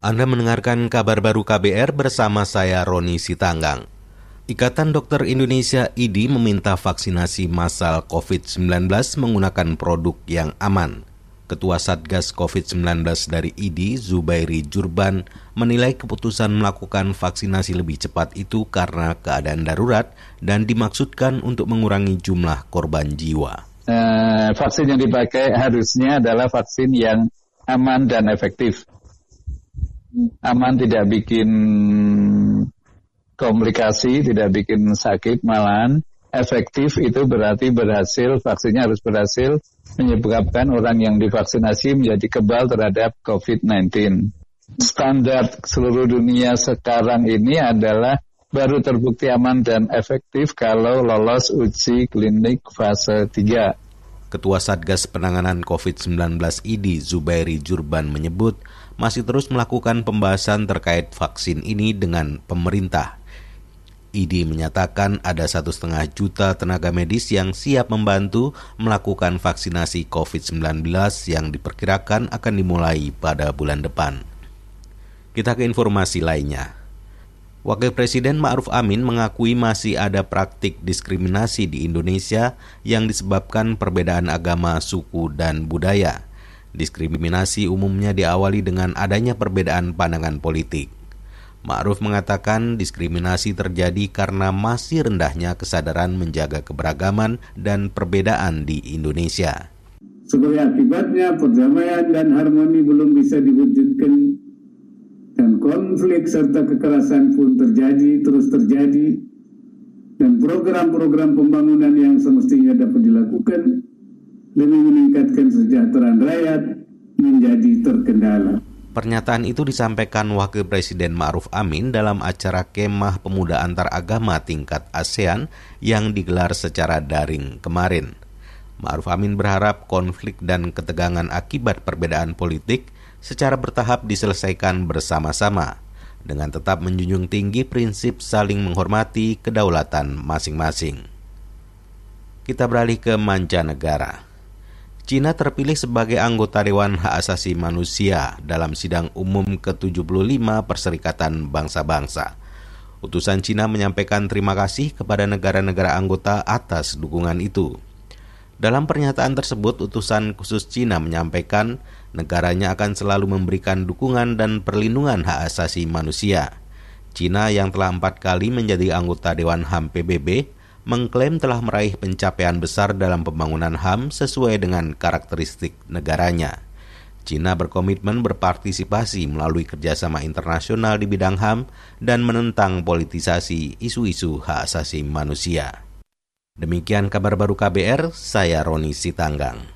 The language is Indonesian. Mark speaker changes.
Speaker 1: Anda mendengarkan kabar baru KBR bersama saya Roni Sitanggang. Ikatan Dokter Indonesia IDI meminta vaksinasi massal COVID-19 menggunakan produk yang aman. Ketua Satgas COVID-19 dari IDI, Zubairi Jurban, menilai keputusan melakukan vaksinasi lebih cepat itu karena keadaan darurat dan dimaksudkan untuk mengurangi jumlah korban jiwa.
Speaker 2: Eh, vaksin yang dipakai harusnya adalah vaksin yang aman dan efektif aman tidak bikin komplikasi, tidak bikin sakit, malahan efektif itu berarti berhasil, vaksinnya harus berhasil menyebabkan orang yang divaksinasi menjadi kebal terhadap COVID-19. Standar seluruh dunia sekarang ini adalah baru terbukti aman dan efektif kalau lolos uji klinik fase 3.
Speaker 1: Ketua Satgas Penanganan COVID-19 ID Zubairi Jurban menyebut masih terus melakukan pembahasan terkait vaksin ini dengan pemerintah. ID menyatakan ada satu setengah juta tenaga medis yang siap membantu melakukan vaksinasi COVID-19 yang diperkirakan akan dimulai pada bulan depan. Kita ke informasi lainnya. Wakil Presiden Ma'ruf Amin mengakui masih ada praktik diskriminasi di Indonesia yang disebabkan perbedaan agama, suku, dan budaya. Diskriminasi umumnya diawali dengan adanya perbedaan pandangan politik. Ma'ruf mengatakan diskriminasi terjadi karena masih rendahnya kesadaran menjaga keberagaman dan perbedaan di Indonesia.
Speaker 3: Sebagai akibatnya, perdamaian dan harmoni belum bisa diwujudkan dan konflik serta kekerasan pun terjadi terus terjadi dan program-program pembangunan yang semestinya dapat dilakukan demi meningkatkan kesejahteraan rakyat menjadi terkendala.
Speaker 1: Pernyataan itu disampaikan Wakil Presiden Ma'ruf Amin dalam acara kemah pemuda antar agama tingkat ASEAN yang digelar secara daring kemarin. Ma'ruf Amin berharap konflik dan ketegangan akibat perbedaan politik secara bertahap diselesaikan bersama-sama dengan tetap menjunjung tinggi prinsip saling menghormati kedaulatan masing-masing. Kita beralih ke mancanegara. Cina terpilih sebagai anggota Dewan Hak Asasi Manusia dalam sidang umum ke-75 Perserikatan Bangsa-Bangsa. Utusan Cina menyampaikan terima kasih kepada negara-negara anggota atas dukungan itu. Dalam pernyataan tersebut, utusan khusus Cina menyampaikan negaranya akan selalu memberikan dukungan dan perlindungan hak asasi manusia. Cina yang telah empat kali menjadi anggota Dewan HAM PBB mengklaim telah meraih pencapaian besar dalam pembangunan HAM sesuai dengan karakteristik negaranya. Cina berkomitmen berpartisipasi melalui kerjasama internasional di bidang HAM dan menentang politisasi isu-isu hak asasi manusia. Demikian kabar baru KBR, saya Roni Sitanggang.